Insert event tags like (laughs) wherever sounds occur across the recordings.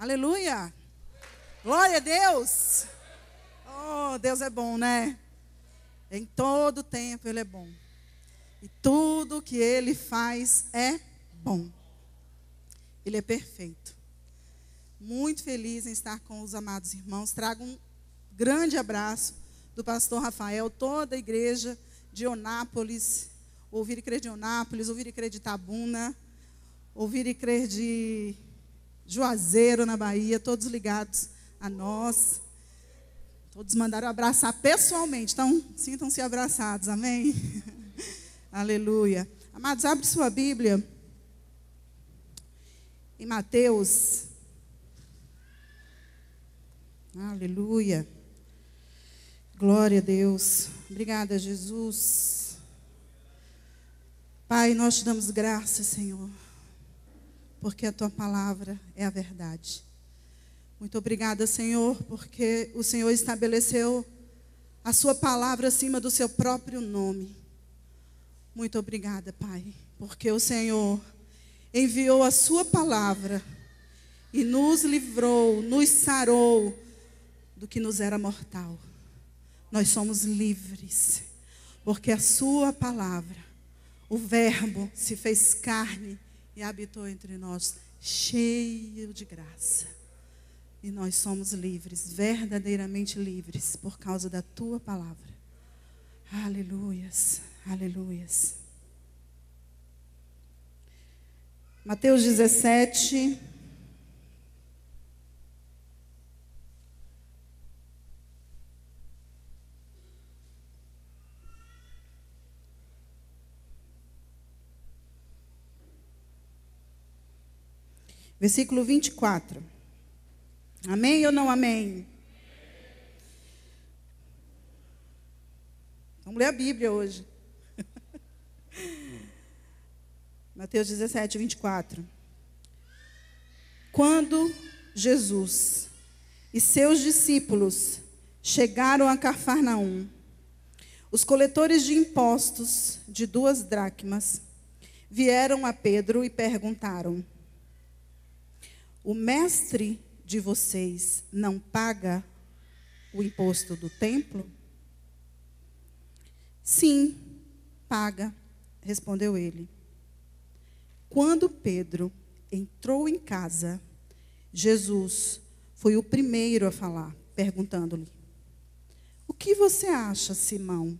Aleluia! Glória a Deus! Oh, Deus é bom, né? Em todo tempo Ele é bom. E tudo que Ele faz é bom. Ele é perfeito. Muito feliz em estar com os amados irmãos. Trago um grande abraço do pastor Rafael, toda a igreja de Onápolis, ouvir e crer de Onápolis, ouvir e crer de Itabuna, ouvir e crer de Juazeiro, na Bahia, todos ligados a nós. Todos mandaram abraçar pessoalmente, então sintam-se abraçados, amém? (laughs) Aleluia. Amados, abre sua Bíblia em Mateus. Aleluia. Glória a Deus. Obrigada, Jesus. Pai, nós te damos graças, Senhor, porque a tua palavra é a verdade. Muito obrigada, Senhor, porque o Senhor estabeleceu a sua palavra acima do seu próprio nome. Muito obrigada, Pai, porque o Senhor enviou a sua palavra e nos livrou, nos sarou do que nos era mortal. Nós somos livres, porque a sua palavra, o Verbo, se fez carne e habitou entre nós, cheio de graça. E nós somos livres, verdadeiramente livres, por causa da tua palavra. Aleluias, aleluias. Mateus 17. Versículo 24. Amém ou não amém? Vamos ler a Bíblia hoje. (laughs) Mateus 17, 24. Quando Jesus e seus discípulos chegaram a Cafarnaum, os coletores de impostos de duas dracmas vieram a Pedro e perguntaram: O mestre de vocês não paga o imposto do templo? Sim, paga, respondeu ele. Quando Pedro entrou em casa, Jesus foi o primeiro a falar, perguntando-lhe: O que você acha, Simão?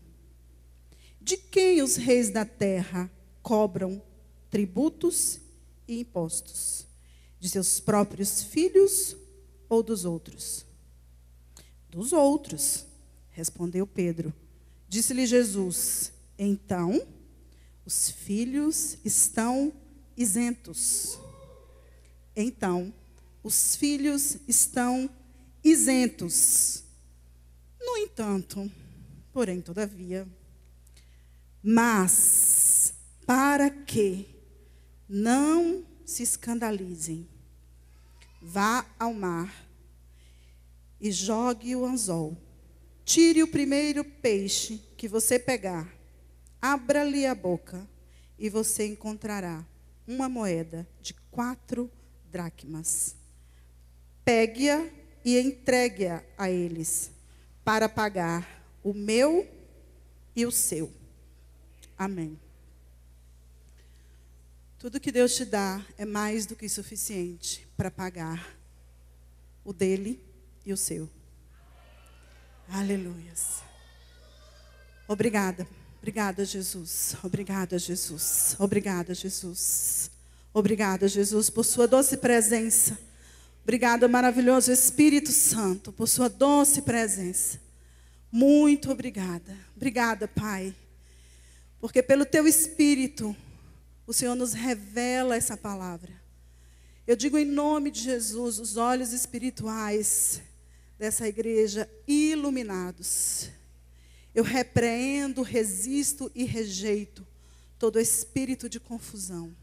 De quem os reis da terra cobram tributos e impostos? De seus próprios filhos ou dos outros? Dos outros, respondeu Pedro. Disse-lhe Jesus: Então, os filhos estão isentos. Então, os filhos estão isentos. No entanto, porém, todavia, mas para que não se escandalizem, vá ao mar e jogue o anzol. Tire o primeiro peixe que você pegar, abra-lhe a boca e você encontrará uma moeda de quatro dracmas. Pegue-a e entregue-a a eles, para pagar o meu e o seu. Amém. Tudo que Deus te dá é mais do que suficiente para pagar o dele e o seu. Aleluias. Obrigada. Obrigada, Jesus. Obrigada, Jesus. Obrigada, Jesus. Obrigada, Jesus, por sua doce presença. Obrigada, maravilhoso Espírito Santo, por sua doce presença. Muito obrigada. Obrigada, Pai. Porque pelo teu Espírito, o Senhor nos revela essa palavra. Eu digo em nome de Jesus, os olhos espirituais dessa igreja iluminados eu repreendo, resisto e rejeito todo espírito de confusão.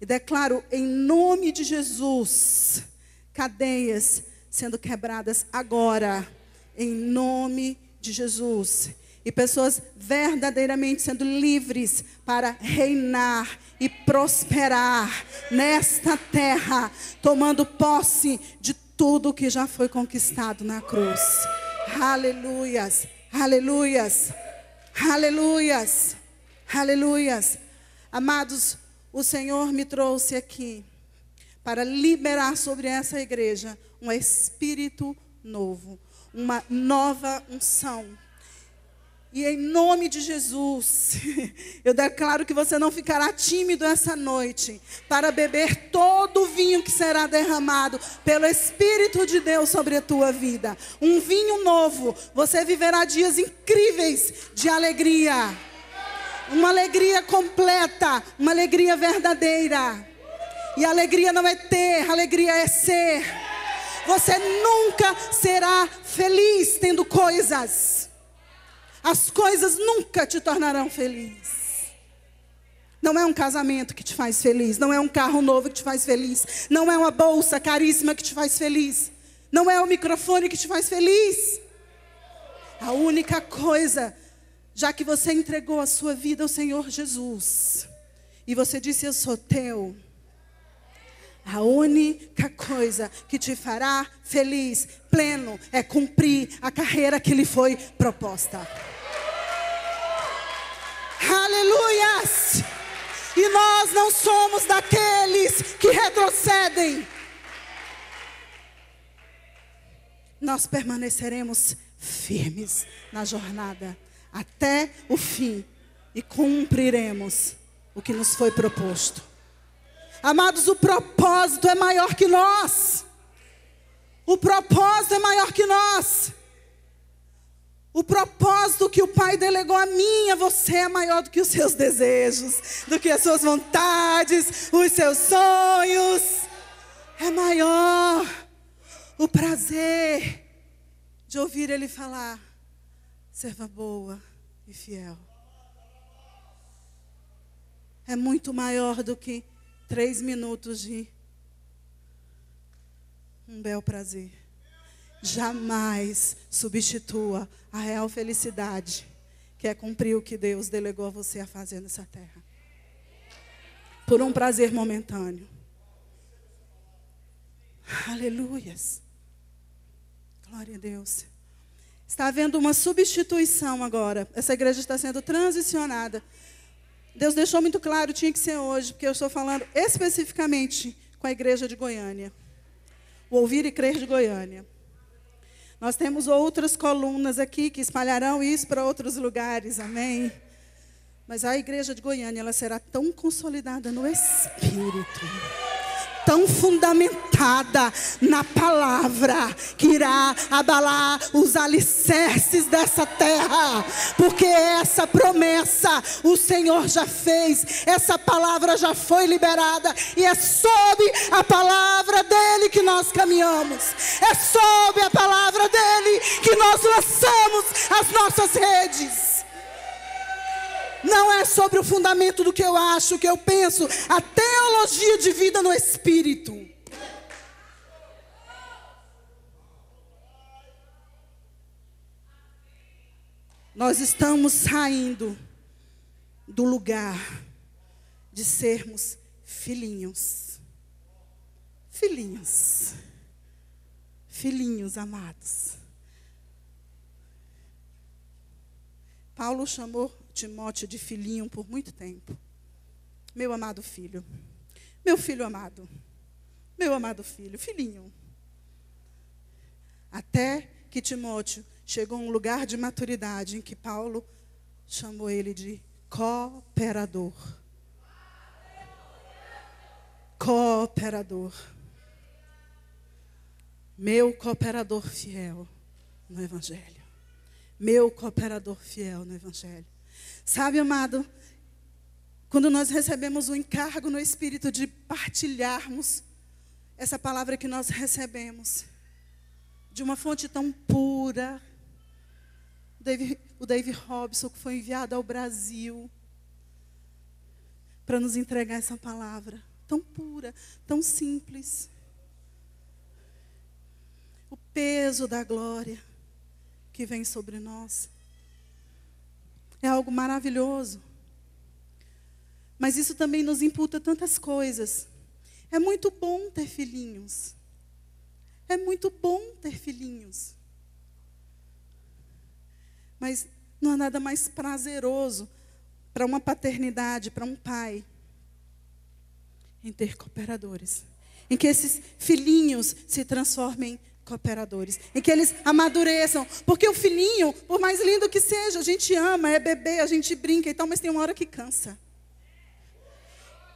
E declaro em nome de Jesus, cadeias sendo quebradas agora, em nome de Jesus. E pessoas verdadeiramente sendo livres para reinar e prosperar nesta terra, tomando posse de tudo que já foi conquistado na cruz. Aleluias, aleluias, aleluias, aleluias. Amados, o Senhor me trouxe aqui para liberar sobre essa igreja um espírito novo, uma nova unção e em nome de Jesus, (laughs) eu declaro que você não ficará tímido essa noite para beber todo o vinho que será derramado pelo Espírito de Deus sobre a tua vida. Um vinho novo. Você viverá dias incríveis de alegria. Uma alegria completa, uma alegria verdadeira. E alegria não é ter, alegria é ser. Você nunca será feliz tendo coisas. As coisas nunca te tornarão feliz. Não é um casamento que te faz feliz, não é um carro novo que te faz feliz, não é uma bolsa caríssima que te faz feliz, não é o microfone que te faz feliz. A única coisa, já que você entregou a sua vida ao Senhor Jesus, e você disse: Eu sou teu. A única coisa que te fará feliz, pleno, é cumprir a carreira que lhe foi proposta. Aleluias! E nós não somos daqueles que retrocedem. Nós permaneceremos firmes na jornada até o fim e cumpriremos o que nos foi proposto. Amados, o propósito é maior que nós. O propósito é maior que nós. O propósito que o Pai delegou a mim, a você, é maior do que os seus desejos, do que as suas vontades, os seus sonhos. É maior o prazer de ouvir Ele falar, serva boa e fiel. É muito maior do que três minutos de um bel prazer jamais substitua a real felicidade, que é cumprir o que Deus delegou a você a fazer nessa terra. Por um prazer momentâneo. Aleluias. Glória a Deus. Está havendo uma substituição agora. Essa igreja está sendo transicionada. Deus deixou muito claro, tinha que ser hoje, porque eu estou falando especificamente com a igreja de Goiânia. O ouvir e crer de Goiânia. Nós temos outras colunas aqui que espalharão isso para outros lugares, amém? Mas a igreja de Goiânia, ela será tão consolidada no Espírito tão fundamentada na palavra que irá abalar os alicerces dessa terra, porque essa promessa o Senhor já fez, essa palavra já foi liberada e é sob a palavra dele que nós caminhamos, é sob a palavra dele que nós lançamos as nossas redes. Não é sobre o fundamento do que eu acho, o que eu penso. A teologia de vida no espírito. Nós estamos saindo do lugar de sermos filhinhos. Filhinhos. Filhinhos amados. Paulo chamou Timóteo de filhinho por muito tempo. Meu amado filho. Meu filho amado. Meu amado filho. Filhinho. Até que Timóteo chegou a um lugar de maturidade em que Paulo chamou ele de cooperador. Cooperador. Meu cooperador fiel no Evangelho. Meu cooperador fiel no Evangelho. Sabe, amado, quando nós recebemos o encargo no Espírito de partilharmos essa palavra que nós recebemos, de uma fonte tão pura, o David Robson, que foi enviado ao Brasil para nos entregar essa palavra, tão pura, tão simples. O peso da glória que vem sobre nós. É algo maravilhoso. Mas isso também nos imputa tantas coisas. É muito bom ter filhinhos. É muito bom ter filhinhos. Mas não há nada mais prazeroso para uma paternidade, para um pai, em ter cooperadores. Em que esses filhinhos se transformem em cooperadores, em que eles amadureçam, porque o filhinho, por mais lindo que seja, a gente ama, é bebê, a gente brinca e tal, mas tem uma hora que cansa.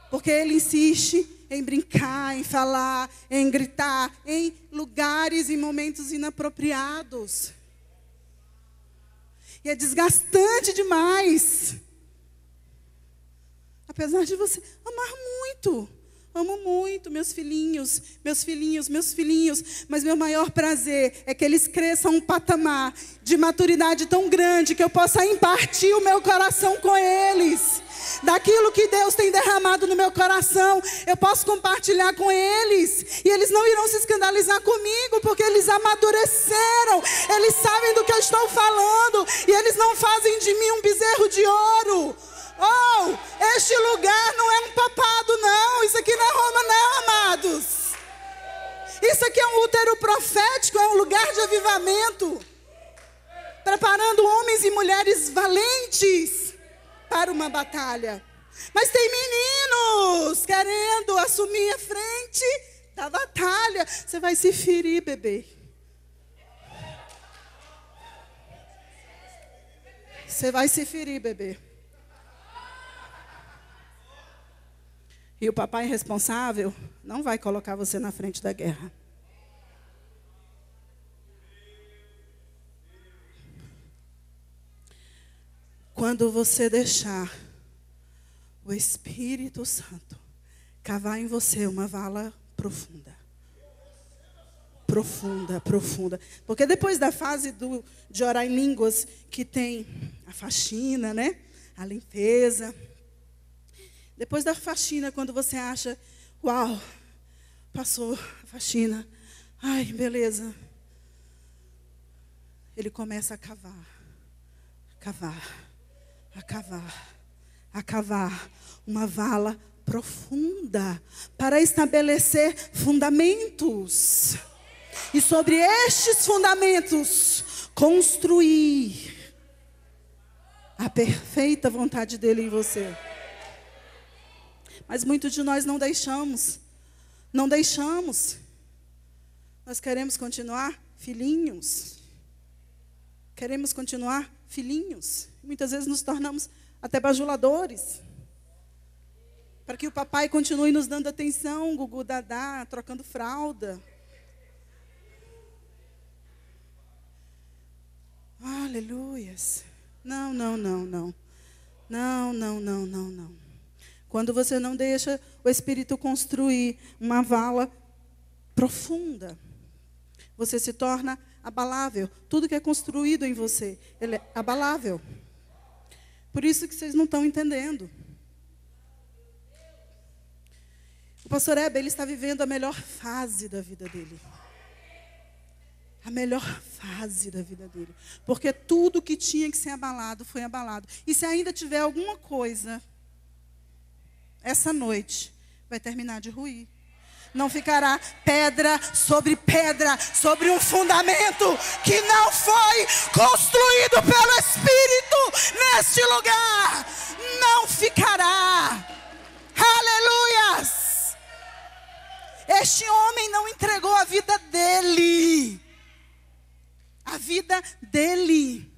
Porque ele insiste em brincar, em falar, em gritar, em lugares e momentos inapropriados. E é desgastante demais. Apesar de você amar muito. Amo muito meus filhinhos, meus filhinhos, meus filhinhos, mas meu maior prazer é que eles cresçam um patamar de maturidade tão grande que eu possa impartir o meu coração com eles. Daquilo que Deus tem derramado no meu coração, eu posso compartilhar com eles, e eles não irão se escandalizar comigo, porque eles amadureceram, eles sabem do que eu estou falando, e eles não fazem de mim um bezerro de ouro. Oh, este lugar não é um papado, não. Isso aqui não é Roma, não, amados. Isso aqui é um útero profético, é um lugar de avivamento. Preparando homens e mulheres valentes para uma batalha. Mas tem meninos querendo assumir a frente da batalha. Você vai se ferir, bebê. Você vai se ferir, bebê. E o papai responsável não vai colocar você na frente da guerra. Quando você deixar o Espírito Santo cavar em você uma vala profunda. Profunda, profunda. Porque depois da fase do, de orar em línguas, que tem a faxina, né? A limpeza depois da faxina, quando você acha, uau, passou a faxina, ai, beleza. Ele começa a cavar, a cavar, a cavar, a cavar uma vala profunda para estabelecer fundamentos. E sobre estes fundamentos, construir a perfeita vontade dele em você. Mas muitos de nós não deixamos. Não deixamos. Nós queremos continuar filhinhos. Queremos continuar filhinhos. Muitas vezes nos tornamos até bajuladores. Para que o papai continue nos dando atenção, Gugu Dadá, trocando fralda. Aleluias. Não, não, não, não. Não, não, não, não, não. Quando você não deixa o Espírito construir uma vala profunda, você se torna abalável. Tudo que é construído em você, ele é abalável. Por isso que vocês não estão entendendo. O pastor Hebe, ele está vivendo a melhor fase da vida dele. A melhor fase da vida dele. Porque tudo que tinha que ser abalado foi abalado. E se ainda tiver alguma coisa essa noite vai terminar de ruir. Não ficará pedra sobre pedra, sobre um fundamento que não foi construído pelo Espírito neste lugar. Não ficará. Aleluias! Este homem não entregou a vida dele, a vida dele,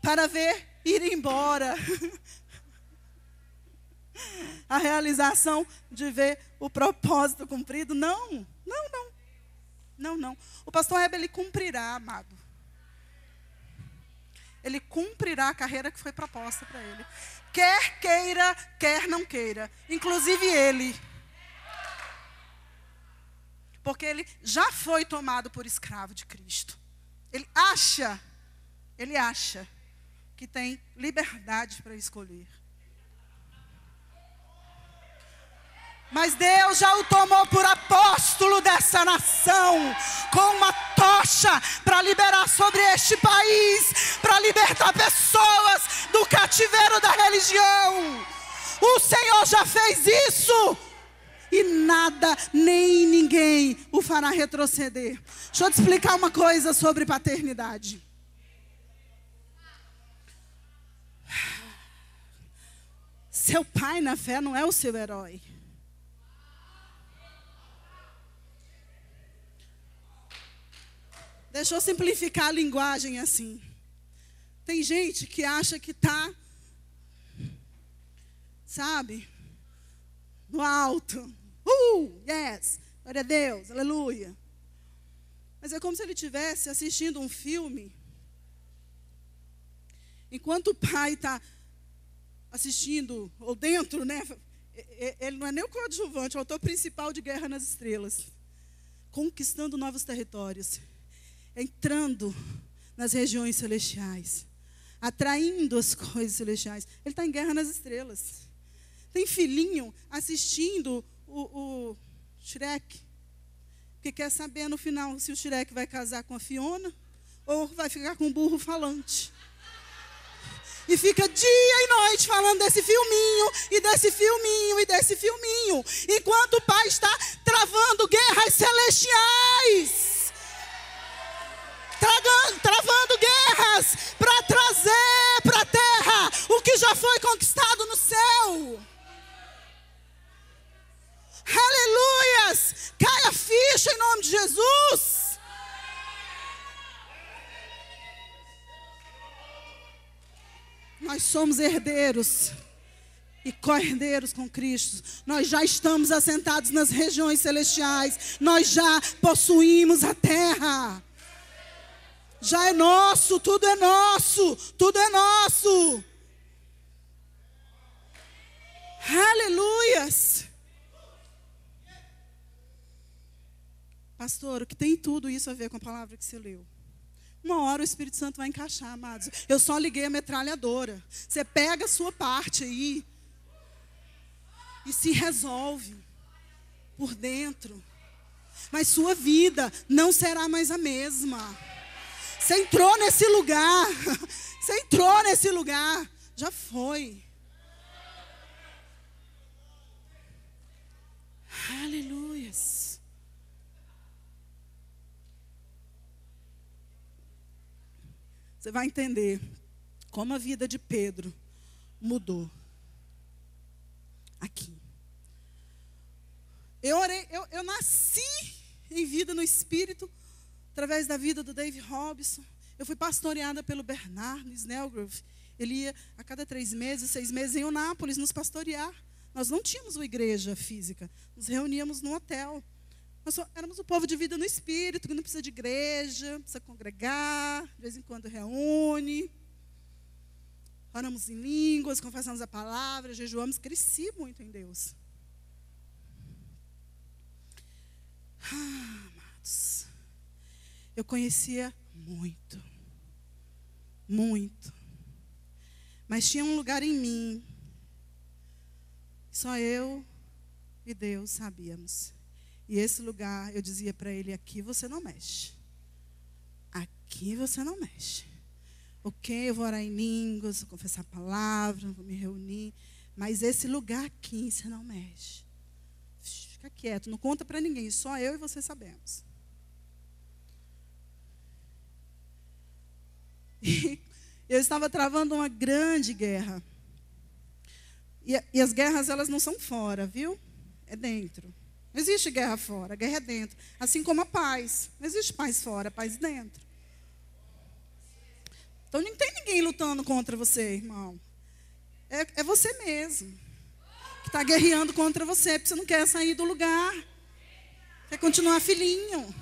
para ver ir embora. (laughs) a realização de ver o propósito cumprido. Não, não, não. Não, não. O pastor Heber, ele cumprirá, amado. Ele cumprirá a carreira que foi proposta para ele. Quer queira, quer não queira. Inclusive ele. Porque ele já foi tomado por escravo de Cristo. Ele acha, ele acha que tem liberdade para escolher. Mas Deus já o tomou por apóstolo dessa nação, com uma tocha para liberar sobre este país, para libertar pessoas do cativeiro da religião. O Senhor já fez isso. E nada, nem ninguém o fará retroceder. Deixa eu te explicar uma coisa sobre paternidade. Seu pai na fé não é o seu herói. Deixa eu simplificar a linguagem assim. Tem gente que acha que está, sabe, no alto. Uh, yes, glória a Deus, aleluia. Mas é como se ele estivesse assistindo um filme, enquanto o pai está assistindo, ou dentro, né? Ele não é nem o coadjuvante, é o autor principal de Guerra nas Estrelas. Conquistando novos territórios entrando nas regiões celestiais, atraindo as (laughs) coisas celestiais. Ele está em guerra nas estrelas. Tem filhinho assistindo o, o Shrek, que quer saber no final se o Shrek vai casar com a Fiona ou vai ficar com o burro falante. E fica dia e noite falando desse filminho, e desse filminho, e desse filminho. Enquanto o pai está travando guerras celestiais travando, guerras para trazer para a terra o que já foi conquistado no céu. Aleluias! Cai a ficha em nome de Jesus. Nós somos herdeiros e co-herdeiros com Cristo. Nós já estamos assentados nas regiões celestiais. Nós já possuímos a terra já é nosso, tudo é nosso, tudo é nosso. Aleluias. Pastor, o que tem tudo isso a ver com a palavra que você leu? Uma hora o Espírito Santo vai encaixar, amados. Eu só liguei a metralhadora. Você pega a sua parte aí e se resolve por dentro. Mas sua vida não será mais a mesma. Você entrou nesse lugar. (laughs) Você entrou nesse lugar. Já foi. Aleluias. Você vai entender como a vida de Pedro mudou. Aqui. Eu orei, eu, eu nasci em vida no Espírito através da vida do Dave Robson. Eu fui pastoreada pelo Bernardo Snellgrove. Ele ia a cada três meses, seis meses em Unápolis nos pastorear. Nós não tínhamos uma igreja física, nos reuníamos num hotel. Nós só, éramos o povo de vida no espírito, que não precisa de igreja, precisa congregar, de vez em quando reúne. Oramos em línguas, confessamos a palavra, jejuamos, cresci muito em Deus. Ah, amados. Eu conhecia muito. Muito. Mas tinha um lugar em mim. Só eu e Deus sabíamos. E esse lugar, eu dizia para ele: aqui você não mexe. Aqui você não mexe. Ok, eu vou orar em línguas, vou confessar a palavra, vou me reunir. Mas esse lugar aqui você não mexe. Fica quieto, não conta para ninguém, só eu e você sabemos. E (laughs) eu estava travando uma grande guerra. E, e, as guerras, elas não são fora, viu? É dentro. Não existe guerra fora, guerra é dentro. Assim como a paz. Não existe paz fora, paz dentro. Então não tem ninguém lutando contra você, irmão. É, é você mesmo. Que está guerreando contra você, porque você não quer sair do lugar. Quer continuar filhinho.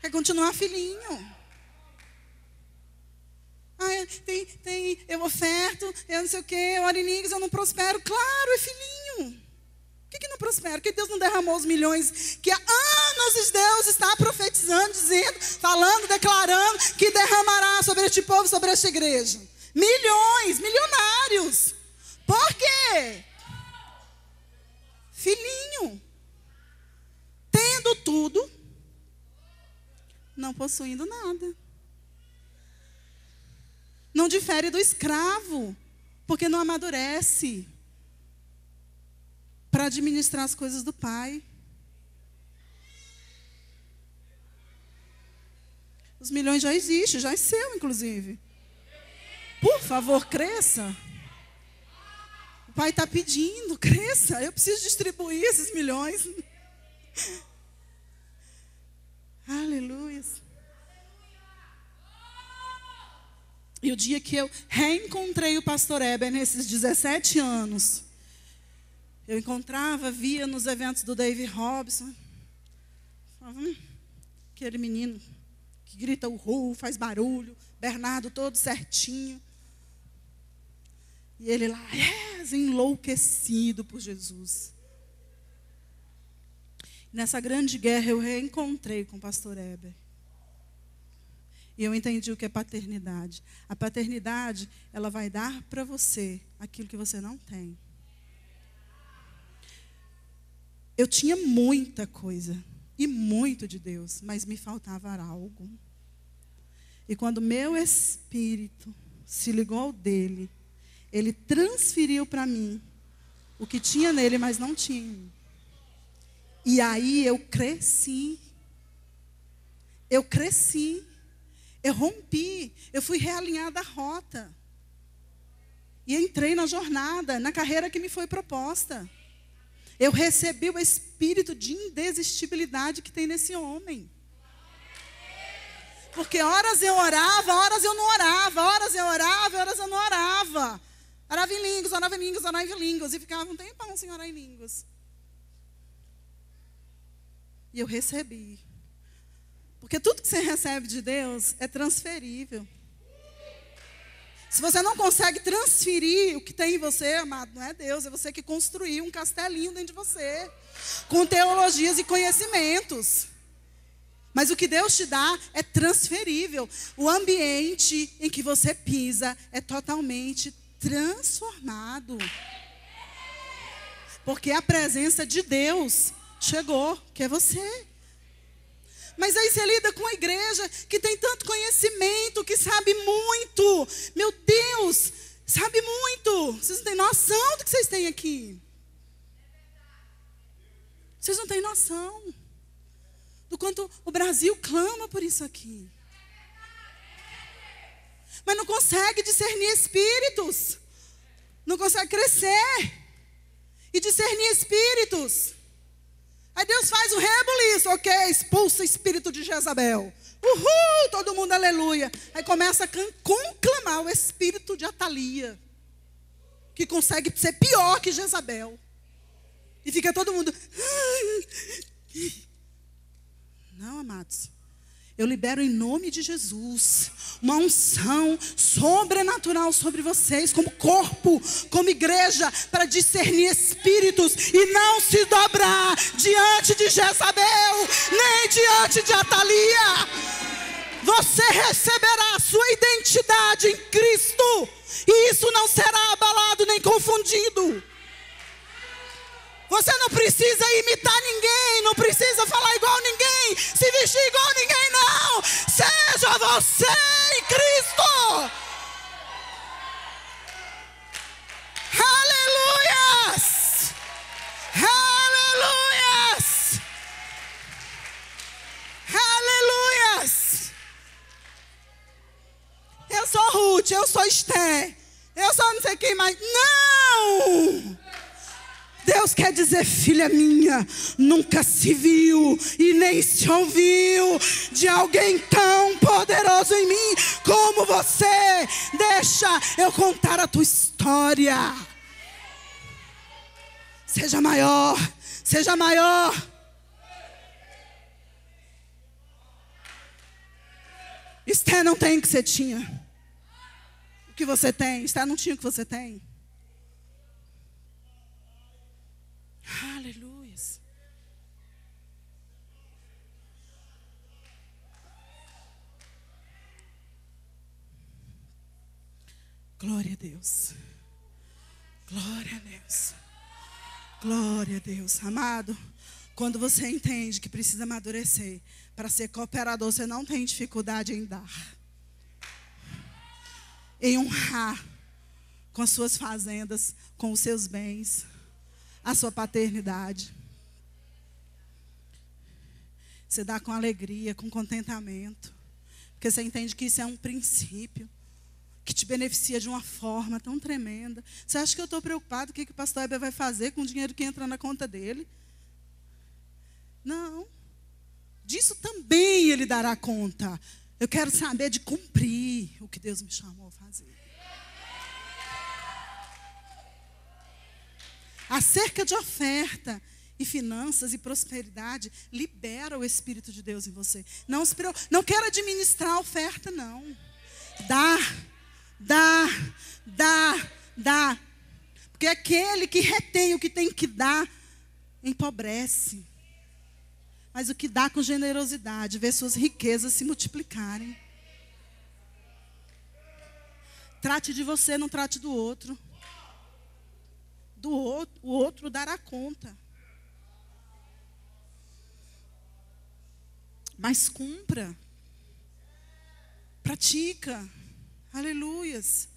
Quer continuar filhinho. Ah, é, tem, tem, eu oferto, eu não sei o quê, eu oro em línguas, eu não prospero. Claro, é filhinho. Por que, que não prospera? Por que Deus não derramou os milhões que há anos Deus está profetizando, dizendo, falando, declarando que derramará sobre este povo, sobre esta igreja? Milhões, milionários. Por quê? Filhinho, tendo tudo, não possuindo nada. Não difere do escravo, porque não amadurece para administrar as coisas do pai. Os milhões já existem, já é seu, inclusive. Por favor, cresça. O pai está pedindo, (laughs) cresça. Eu preciso distribuir esses milhões. (laughs) Aleluia. E o dia que eu reencontrei o pastor Eber nesses 17 anos, eu encontrava, via nos eventos do David Robson, falava, hum, aquele menino que grita o ru, faz barulho, Bernardo todo certinho. E ele lá, enlouquecido por Jesus. Nessa grande guerra eu reencontrei com o pastor Eber. E eu entendi o que é paternidade. A paternidade, ela vai dar para você aquilo que você não tem. Eu tinha muita coisa e muito de Deus, mas me faltava algo. E quando meu espírito se ligou ao dele, ele transferiu para mim o que tinha nele, mas não tinha. E aí eu cresci. Eu cresci. Eu rompi. Eu fui realinhada a rota. E entrei na jornada, na carreira que me foi proposta. Eu recebi o espírito de indesistibilidade que tem nesse homem. Porque horas eu orava, horas eu não orava, horas eu orava, horas eu não orava. Orava em línguas, orava em línguas, orava em línguas. E ficava um tempão sem orar em línguas. E eu recebi. Porque tudo que você recebe de Deus é transferível. Se você não consegue transferir o que tem em você, amado, não é Deus, é você que construiu um castelinho dentro de você, com teologias e conhecimentos. Mas o que Deus te dá é transferível. O ambiente em que você pisa é totalmente transformado. Porque a presença de Deus chegou, que é você. Mas aí você lida com a igreja que tem tanto conhecimento, que sabe muito. Meu Deus, sabe muito. Vocês não têm noção do que vocês têm aqui. Vocês não têm noção do quanto o Brasil clama por isso aqui. Mas não consegue discernir espíritos. Não consegue crescer e discernir espíritos. Aí Deus faz o rebuliço, ok, expulsa o espírito de Jezabel. Uhul, todo mundo aleluia. Aí começa a conclamar o espírito de Atalia, que consegue ser pior que Jezabel. E fica todo mundo. Não, amados. Eu libero em nome de Jesus uma unção sobrenatural sobre vocês, como corpo, como igreja, para discernir espíritos e não se dobrar diante de Jezabel, nem diante de Atalia. Você receberá a sua identidade em Cristo, e isso não será abalado nem confundido. Você não precisa imitar ninguém, não precisa falar igual ninguém, se vestir igual ninguém, não. Seja você em Cristo. Aleluias! Aleluias! Aleluias! Eu sou Ruth, eu sou Esther, eu sou não sei quem mais. Não! Deus quer dizer, filha minha, nunca se viu e nem se ouviu de alguém tão poderoso em mim como você. Deixa eu contar a tua história. Seja maior, seja maior. Esther não tem o que você tinha. O que você tem? Esther não tinha o que você tem. Aleluia. Glória a Deus. Glória a Deus. Glória a Deus. Amado, Quando você entende que precisa amadurecer para ser cooperador, você não tem dificuldade em dar, em honrar com as suas fazendas, com os seus bens, a sua paternidade. Você dá com alegria, com contentamento, porque você entende que isso é um princípio que te beneficia de uma forma tão tremenda. Você acha que eu estou preocupado o que o pastor Heber vai fazer com o dinheiro que entra na conta dele? Não. Disso também ele dará conta. Eu quero saber de cumprir o que Deus me chamou a fazer. Acerca de oferta e finanças e prosperidade, libera o Espírito de Deus em você. Não, não quero administrar a oferta, não. Dá dá, dá, dá. Porque aquele que retém o que tem que dar, empobrece. Mas o que dá com generosidade, vê suas riquezas se multiplicarem. Trate de você, não trate do outro. Do outro, o outro dará conta. Mas cumpra. Pratica. Aleluias.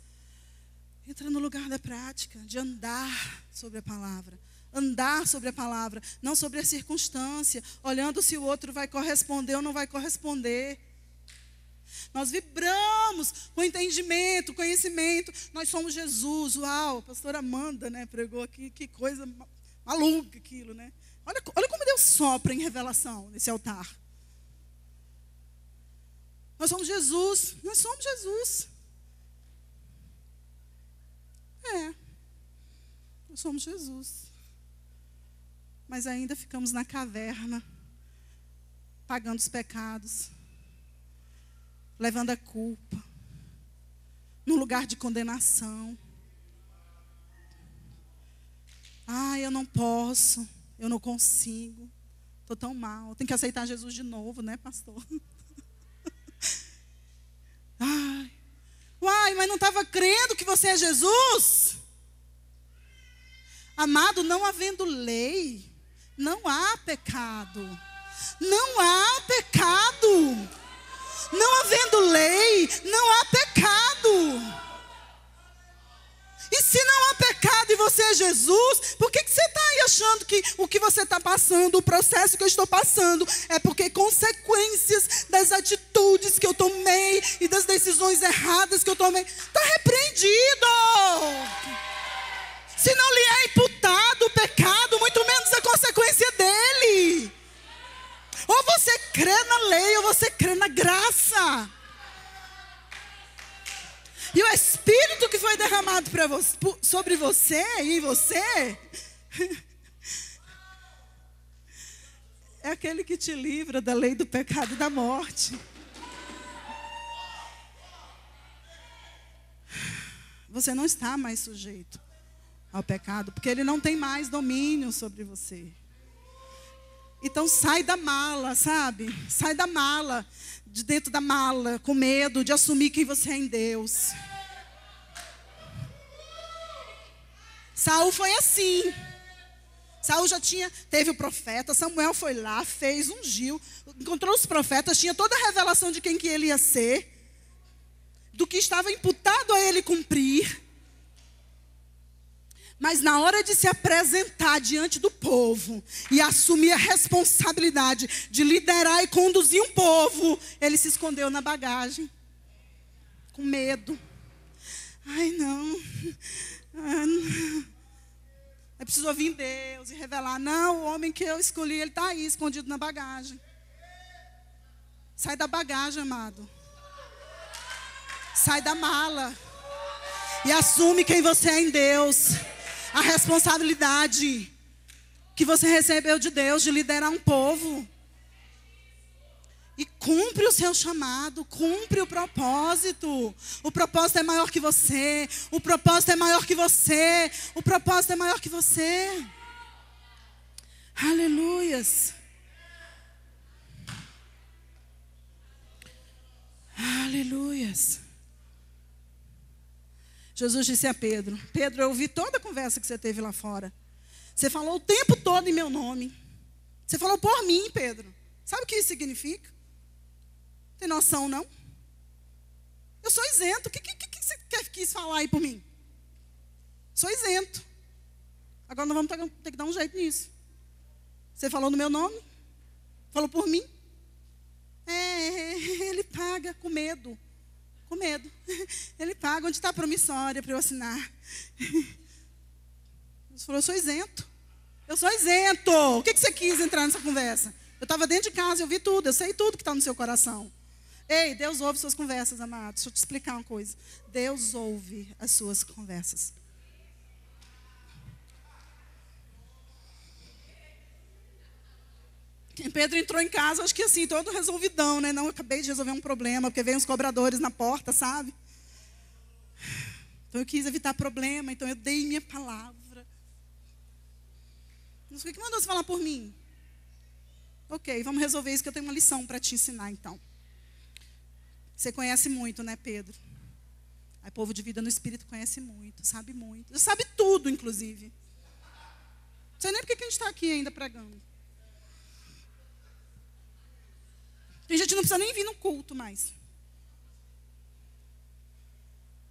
Entra no lugar da prática, de andar sobre a palavra. Andar sobre a palavra, não sobre a circunstância, olhando se o outro vai corresponder ou não vai corresponder. Nós vibramos com entendimento, conhecimento. Nós somos Jesus. Uau, a pastora Amanda né, pregou aqui, que coisa maluca aquilo, né? Olha, olha como Deus sopra em revelação nesse altar. Nós somos Jesus, nós somos Jesus. É. Nós somos Jesus. Mas ainda ficamos na caverna, pagando os pecados, levando a culpa, num lugar de condenação. Ah, eu não posso, eu não consigo, estou tão mal. Tem que aceitar Jesus de novo, né, pastor? (laughs) Ai, Uai, mas não estava crendo que você é Jesus? Amado, não havendo lei, não há pecado. Não há pecado. Não havendo lei, não há pecado. E se não há pecado e você é Jesus, por que, que você está aí achando que o que você está passando, o processo que eu estou passando, é porque consequências das atitudes que eu tomei e das decisões erradas que eu tomei, está repreendido. Se não lhe é imputado o pecado, muito menos a consequência dele. Ou você crê na lei, ou você crê na graça. E o Espírito que foi derramado você, sobre você e em você (laughs) é aquele que te livra da lei do pecado e da morte. Você não está mais sujeito ao pecado, porque ele não tem mais domínio sobre você. Então sai da mala, sabe? Sai da mala de dentro da mala, com medo de assumir quem você é em Deus. Saul foi assim. Saul já tinha, teve o profeta, Samuel foi lá, fez, ungiu, encontrou os profetas, tinha toda a revelação de quem que ele ia ser, do que estava imputado a ele cumprir. Mas na hora de se apresentar diante do povo e assumir a responsabilidade de liderar e conduzir um povo, ele se escondeu na bagagem, com medo. Ai, não. Ah, não. É preciso ouvir Deus e revelar. Não, o homem que eu escolhi, ele está aí, escondido na bagagem. Sai da bagagem, amado. Sai da mala. E assume quem você é em Deus a responsabilidade que você recebeu de Deus de liderar um povo. E cumpre o seu chamado, cumpre o propósito. O propósito é maior que você. O propósito é maior que você. O propósito é maior que você. Aleluias. Aleluias. Jesus disse a Pedro: Pedro, eu ouvi toda a conversa que você teve lá fora. Você falou o tempo todo em meu nome. Você falou por mim, Pedro. Sabe o que isso significa? Tem noção, não? Eu sou isento. O que, que, que você quis falar aí por mim? Sou isento. Agora nós vamos ter que dar um jeito nisso. Você falou no meu nome? Falou por mim? É, ele paga com medo. Com medo. (laughs) Ele paga. Onde está a promissória para eu assinar? (laughs) Você falou, eu sou isento. Eu sou isento. O que, que você quis entrar nessa conversa? Eu estava dentro de casa, eu vi tudo, eu sei tudo que está no seu coração. Ei, Deus ouve suas conversas, amados. Deixa eu te explicar uma coisa. Deus ouve as suas conversas. Pedro entrou em casa, acho que assim, todo resolvidão, né? Não, acabei de resolver um problema, porque veio os cobradores na porta, sabe? Então eu quis evitar problema, então eu dei minha palavra. Mas o que mandou você falar por mim? Ok, vamos resolver isso, que eu tenho uma lição para te ensinar, então. Você conhece muito, né, Pedro? Aí, povo de vida no Espírito conhece muito, sabe muito. Sabe tudo, inclusive. Não sei nem porque que a gente está aqui ainda pregando. Tem gente que não precisa nem vir no culto mais.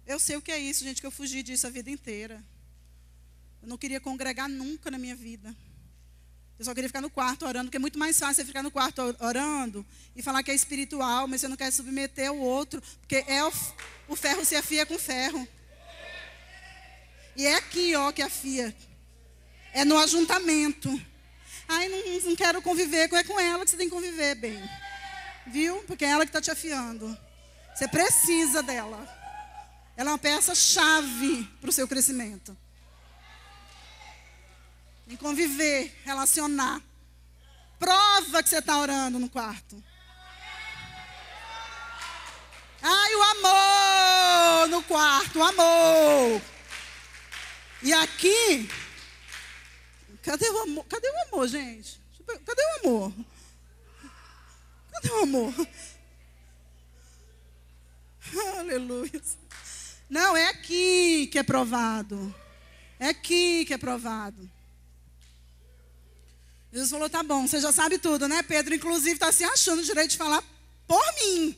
Eu sei o que é isso, gente, que eu fugi disso a vida inteira. Eu não queria congregar nunca na minha vida. Eu só queria ficar no quarto orando, porque é muito mais fácil você ficar no quarto orando e falar que é espiritual, mas você não quer submeter o outro, porque é o, o ferro se afia com ferro. E é aqui, ó, que afia. É no ajuntamento. Ai, não, não quero conviver, é com ela que você tem que conviver bem. Viu? Porque é ela que está te afiando. Você precisa dela. Ela é uma peça-chave para o seu crescimento em conviver, relacionar. Prova que você está orando no quarto. Ai, o amor no quarto, o amor. E aqui, cadê o amor? Cadê o amor, gente? Cadê o amor? Cadê o amor? Aleluia. Não, é aqui que é provado. É aqui que é provado. Jesus falou: tá bom, você já sabe tudo, né? Pedro, inclusive, está se achando o direito de falar por mim.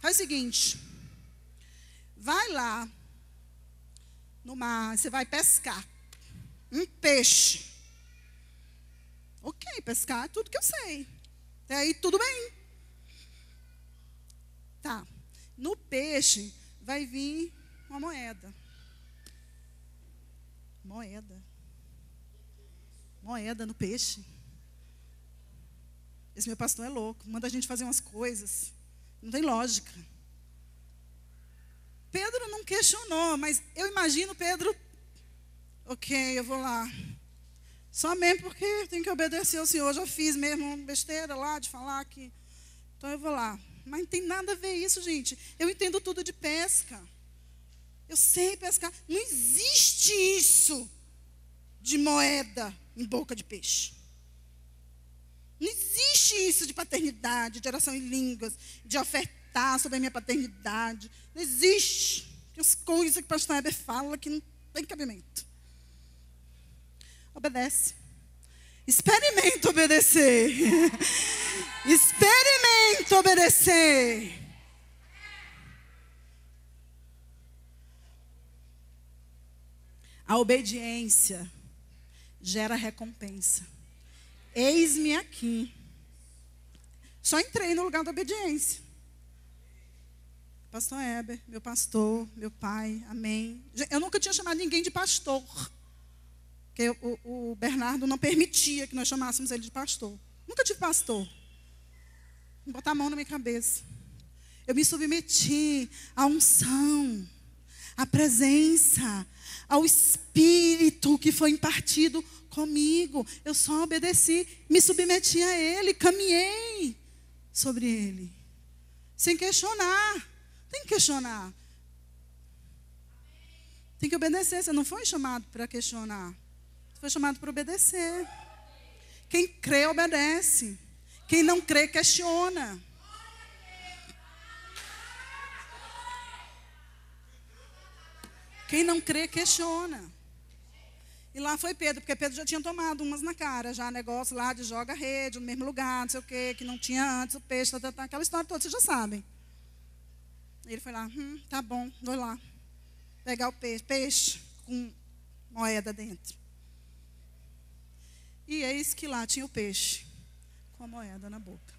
Faz o seguinte: vai lá no mar, você vai pescar um peixe. Ok, pescar é tudo que eu sei. Até aí tudo bem. Tá. No peixe vai vir uma moeda. Moeda moeda no peixe. Esse meu pastor é louco, manda a gente fazer umas coisas. Não tem lógica. Pedro não questionou, mas eu imagino Pedro, ok, eu vou lá. Só mesmo porque tem que obedecer ao Senhor. Eu já fiz mesmo besteira lá de falar que. Então eu vou lá. Mas não tem nada a ver isso, gente. Eu entendo tudo de pesca. Eu sei pescar. Não existe isso de moeda em boca de peixe. Não existe isso de paternidade, de oração em línguas, de ofertar sobre a minha paternidade. Não existe. Tem as coisas que o pastor Heber fala que não tem cabimento. Obedece. Experimenta obedecer. (laughs) Experimenta obedecer. A obediência gera recompensa. Eis-me aqui. Só entrei no lugar da obediência. Pastor Heber, meu pastor, meu pai, amém. Eu nunca tinha chamado ninguém de pastor. Porque o, o Bernardo não permitia que nós chamássemos ele de pastor. Nunca tive pastor. Vou botar a mão na minha cabeça. Eu me submeti à unção, à presença, ao Espírito que foi impartido comigo. Eu só obedeci, me submeti a Ele, caminhei sobre Ele. Sem questionar. Tem que questionar. Tem que obedecer. Você não foi chamado para questionar. Foi chamado para obedecer. Quem crê, obedece. Quem não crê, questiona. Quem não crê, questiona. E lá foi Pedro, porque Pedro já tinha tomado umas na cara, já negócio lá de joga rede, no mesmo lugar, não sei o quê, que não tinha antes o peixe, tá, tá, tá, aquela história toda, vocês já sabem. Ele foi lá, hum, tá bom, vou lá. Pegar o peixe, peixe com moeda dentro. E eis que lá tinha o peixe com a moeda na boca.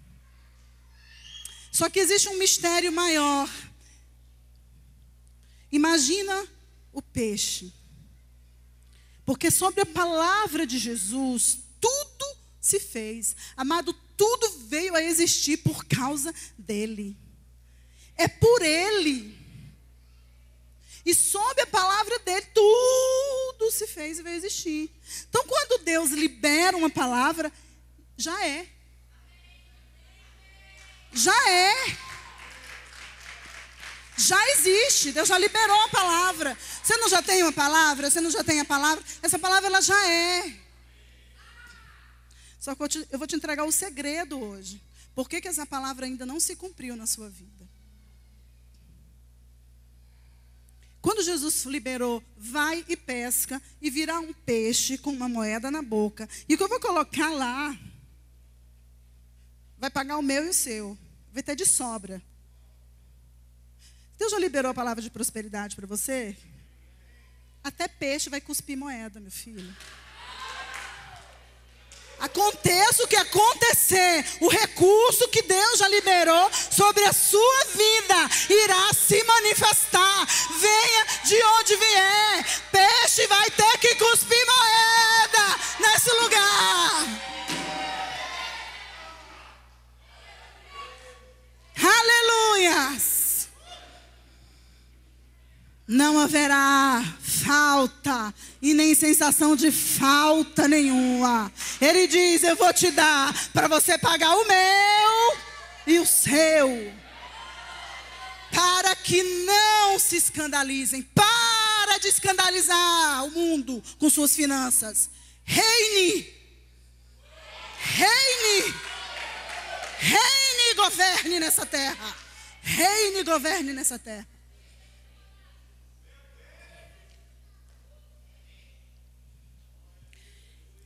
Só que existe um mistério maior. Imagina o peixe. Porque sobre a palavra de Jesus, tudo se fez. Amado, tudo veio a existir por causa dele. É por ele. E sob a palavra dele, tudo se fez e veio existir. Então, quando Deus libera uma palavra, já é. Já é. Já existe, Deus já liberou a palavra. Você não já tem uma palavra? Você não já tem a palavra? Essa palavra ela já é. Só que eu, te, eu vou te entregar o segredo hoje. Por que, que essa palavra ainda não se cumpriu na sua vida? Quando Jesus liberou, vai e pesca e virá um peixe com uma moeda na boca. E que eu vou colocar lá, vai pagar o meu e o seu. Vai ter de sobra. Deus já liberou a palavra de prosperidade para você? Até peixe vai cuspir moeda, meu filho. Aconteça o que acontecer, o recurso que Deus já liberou sobre a sua vida irá se manifestar. Venha de onde vier, peixe vai ter que cuspir moeda nesse lugar. Aleluias. Não haverá falta e nem sensação de falta nenhuma. Ele diz: Eu vou te dar para você pagar o meu e o seu. Para que não se escandalizem. Para de escandalizar o mundo com suas finanças. Reine. Reine. Reine e governe nessa terra. Reine e governe nessa terra.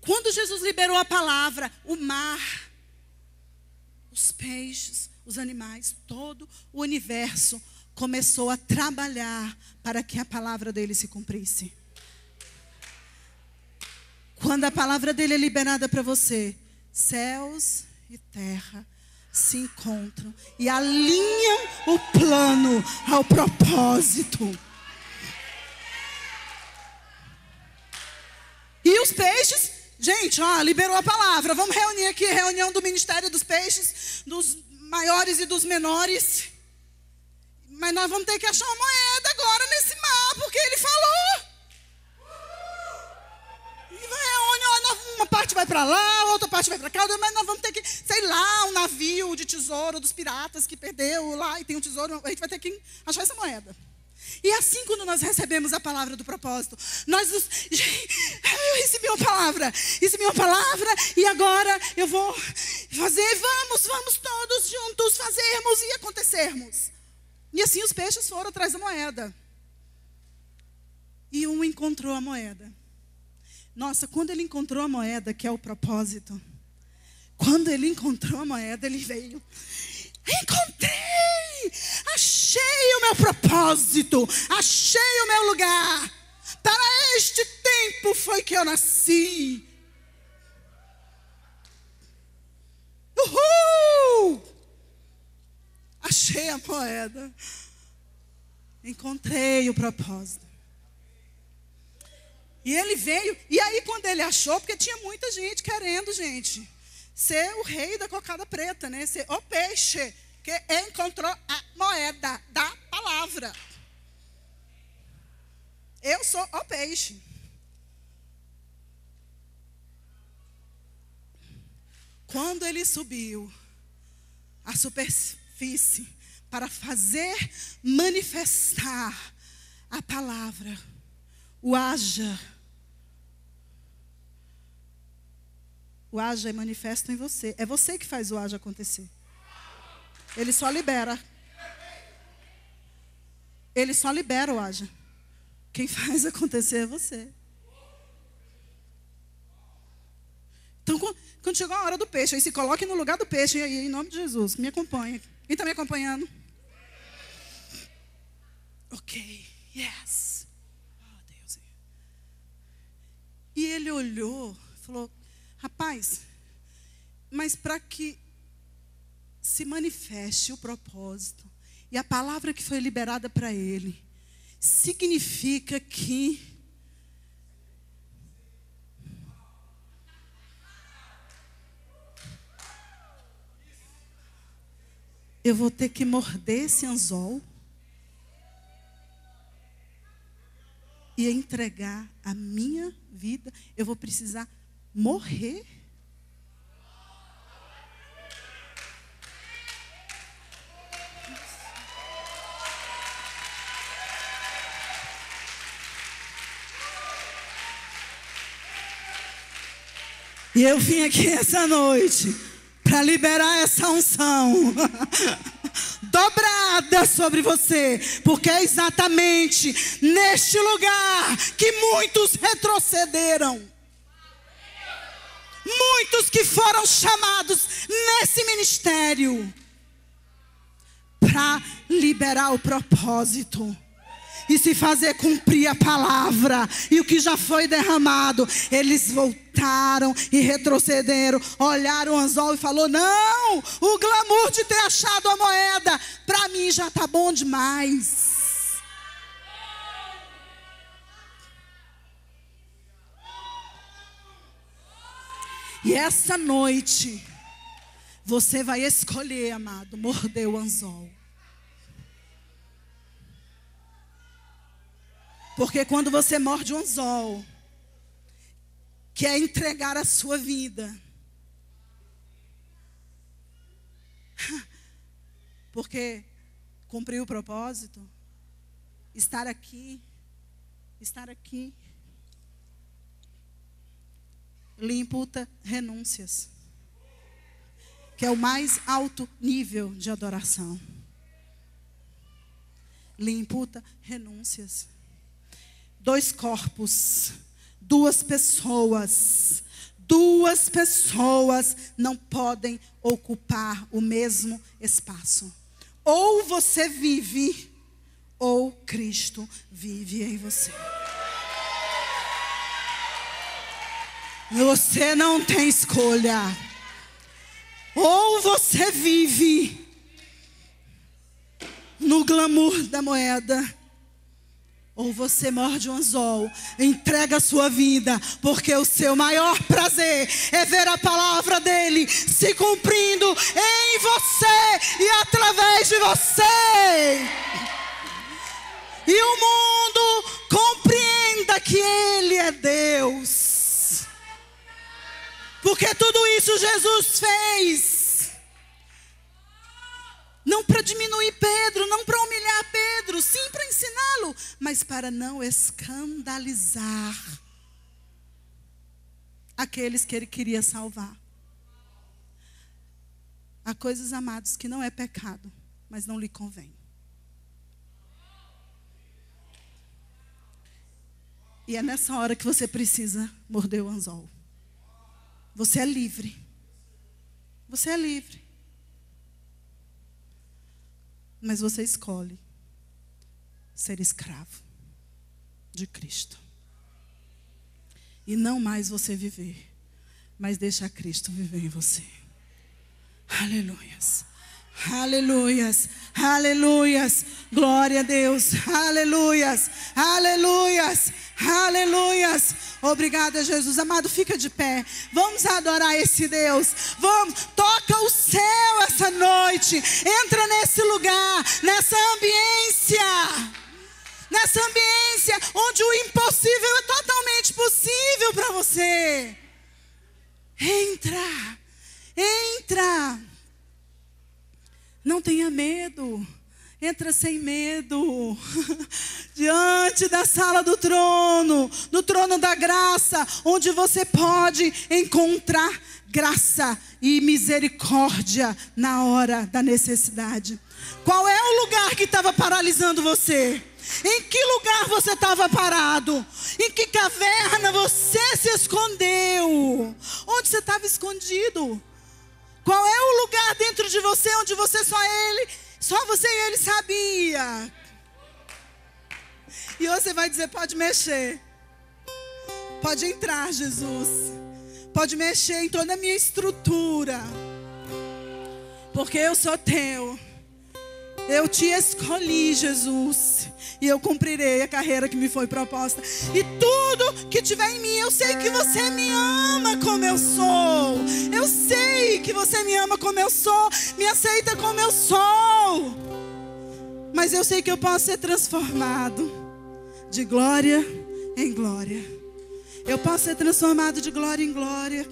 Quando Jesus liberou a palavra, o mar, os peixes, os animais, todo o universo começou a trabalhar para que a palavra dele se cumprisse. Quando a palavra dele é liberada para você, céus e terra se encontram e alinham o plano ao propósito. E os peixes Gente, ó, liberou a palavra. Vamos reunir aqui, reunião do Ministério dos Peixes, dos maiores e dos menores. Mas nós vamos ter que achar uma moeda agora nesse mar, porque ele falou. E vai, reúne, uma parte vai para lá, outra parte vai para cá, mas nós vamos ter que, sei lá, um navio de tesouro dos piratas que perdeu lá e tem um tesouro, a gente vai ter que achar essa moeda. E assim, quando nós recebemos a palavra do propósito, nós nos. Eu recebi uma palavra, recebi uma palavra, e agora eu vou fazer, vamos, vamos todos juntos fazermos e acontecermos. E assim os peixes foram atrás da moeda. E um encontrou a moeda. Nossa, quando ele encontrou a moeda, que é o propósito, quando ele encontrou a moeda, ele veio. Encontrei! Achei o meu propósito, achei o meu lugar. Para este tempo foi que eu nasci. Uhul! Achei a moeda. Encontrei o propósito. E ele veio, e aí quando ele achou, porque tinha muita gente querendo, gente ser o rei da cocada preta, né? Ser o peixe que encontrou a moeda da palavra. Eu sou o peixe. Quando ele subiu à superfície para fazer manifestar a palavra, o haja O haja é manifesto em você. É você que faz o haja acontecer. Ele só libera. Ele só libera o haja. Quem (laughs) faz acontecer é você. Então, quando chegou a hora do peixe, aí se coloque no lugar do peixe, aí, em nome de Jesus, me acompanha. Quem está me acompanhando? Ok, yes. Oh, Deus. E ele olhou, falou: Rapaz, mas para que se manifeste o propósito e a palavra que foi liberada para ele, significa que eu vou ter que morder esse anzol e entregar a minha vida. Eu vou precisar morrer. E eu vim aqui essa noite para liberar essa unção (laughs) dobrada sobre você, porque é exatamente neste lugar que muitos retrocederam. Muitos que foram chamados nesse ministério para liberar o propósito e se fazer cumprir a palavra e o que já foi derramado. Eles voltaram e retrocederam, olharam o anzol e falou: "Não, o glamour de ter achado a moeda para mim já tá bom demais." E essa noite, você vai escolher, amado, morder o anzol. Porque quando você morde um anzol, quer entregar a sua vida. (laughs) Porque cumpriu o propósito, estar aqui, estar aqui, lhe imputa renúncias, que é o mais alto nível de adoração. Lhe imputa renúncias dois corpos, duas pessoas. Duas pessoas não podem ocupar o mesmo espaço. Ou você vive, ou Cristo vive em você. Você não tem escolha. Ou você vive no glamour da moeda, ou você morde um anzol, entrega a sua vida, porque o seu maior prazer é ver a palavra dele se cumprindo em você e através de você. E o mundo compreenda que ele é Deus. Porque tudo isso Jesus fez não para diminuir Pedro, não para humilhar Pedro, sim para ensiná-lo, mas para não escandalizar aqueles que ele queria salvar. Há coisas, amados, que não é pecado, mas não lhe convém. E é nessa hora que você precisa morder o anzol. Você é livre. Você é livre. Mas você escolhe ser escravo de Cristo. E não mais você viver, mas deixa Cristo viver em você. Aleluias. Aleluias, aleluias, glória a Deus, aleluias, aleluias, aleluias. Obrigada, Jesus. Amado, fica de pé. Vamos adorar esse Deus. Vamos, toca o céu essa noite. Entra nesse lugar, nessa ambiência. Nessa ambiência onde o impossível é totalmente possível para você. Entra, entra. Não tenha medo. Entra sem medo. (laughs) Diante da sala do trono, do trono da graça, onde você pode encontrar graça e misericórdia na hora da necessidade. Qual é o lugar que estava paralisando você? Em que lugar você estava parado? Em que caverna você se escondeu? Onde você estava escondido? Qual é o lugar dentro de você onde você só ele, só você e ele sabia? E você vai dizer: pode mexer. Pode entrar, Jesus. Pode mexer em toda a minha estrutura. Porque eu sou teu. Eu te escolhi, Jesus. E eu cumprirei a carreira que me foi proposta. E tudo que tiver em mim, eu sei que você me ama como eu sou. Eu sei que você me ama como eu sou. Me aceita como eu sou. Mas eu sei que eu posso ser transformado de glória em glória. Eu posso ser transformado de glória em glória.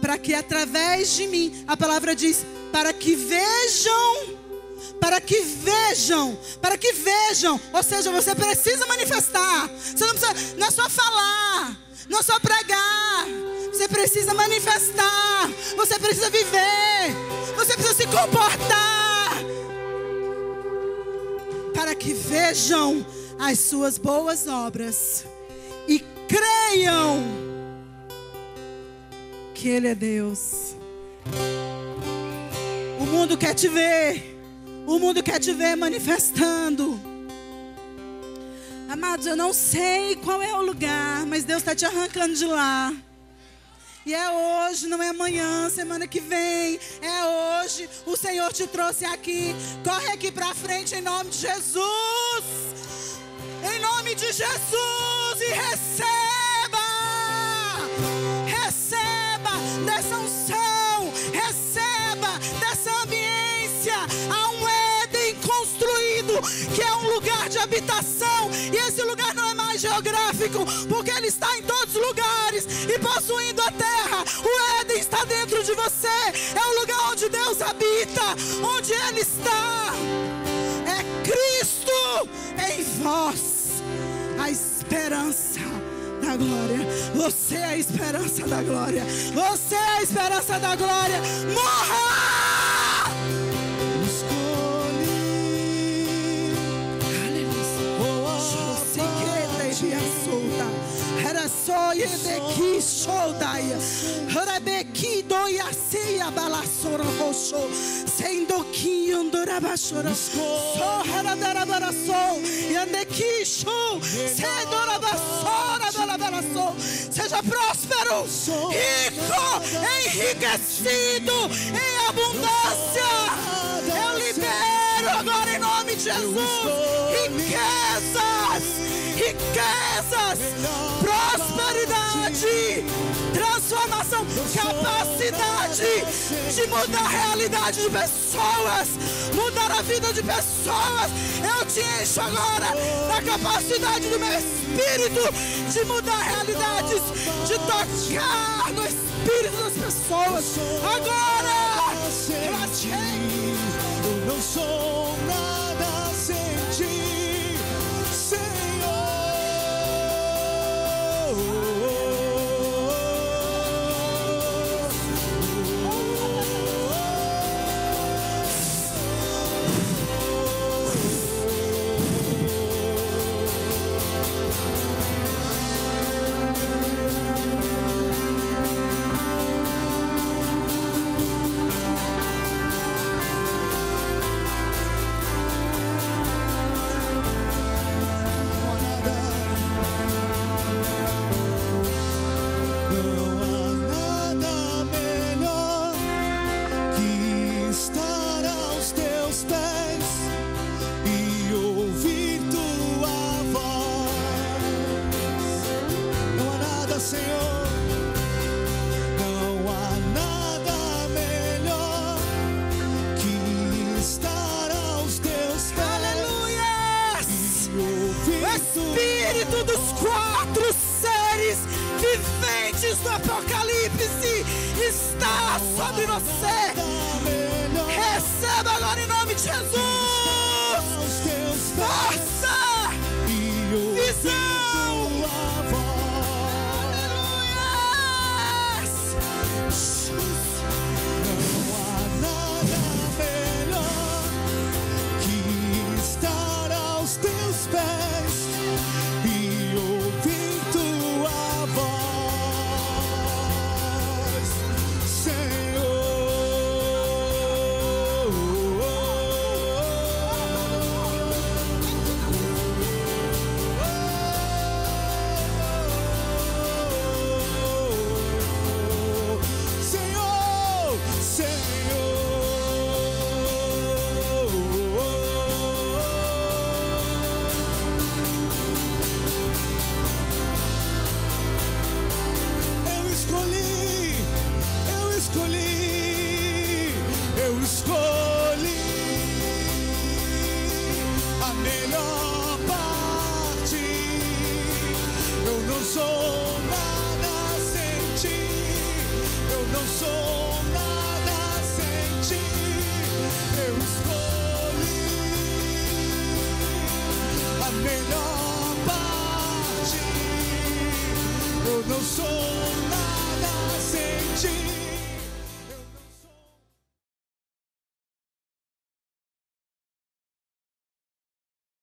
Para que através de mim, a palavra diz, para que vejam para que vejam, para que vejam. Ou seja, você precisa manifestar. Você não precisa, não é só falar, não é só pregar. Você precisa manifestar. Você precisa viver. Você precisa se comportar. Para que vejam as suas boas obras e creiam que Ele é Deus. O mundo quer te ver. O mundo quer te ver manifestando. Amados, eu não sei qual é o lugar, mas Deus está te arrancando de lá. E é hoje, não é amanhã, semana que vem. É hoje. O Senhor te trouxe aqui. Corre aqui para frente em nome de Jesus. Em nome de Jesus e receba. Habitação. E esse lugar não é mais geográfico, porque ele está em todos os lugares e possuindo a terra. O Éden está dentro de você. É o lugar onde Deus habita, onde Ele está. É Cristo em vós, a esperança da glória. Você é a esperança da glória. Você é a esperança da glória. Morra! Soye de ki shodaia, rebeki doia seia balasora roxo, sendo que andora bashora, so haradara baraso, yande ki show, sedora basora bala baraso, seja próspero, rico, enriquecido, em abundância. Eu libero agora em nome de Jesus. Riquezas, riquezas, prosperidade, transformação, capacidade de mudar a realidade de pessoas, mudar a vida de pessoas. Eu te encho agora da capacidade do meu espírito de mudar realidades, de tocar no espírito das pessoas. Agora, eu achei. Eu não sou você. Receba agora em nome de Jesus. Força! e Visão!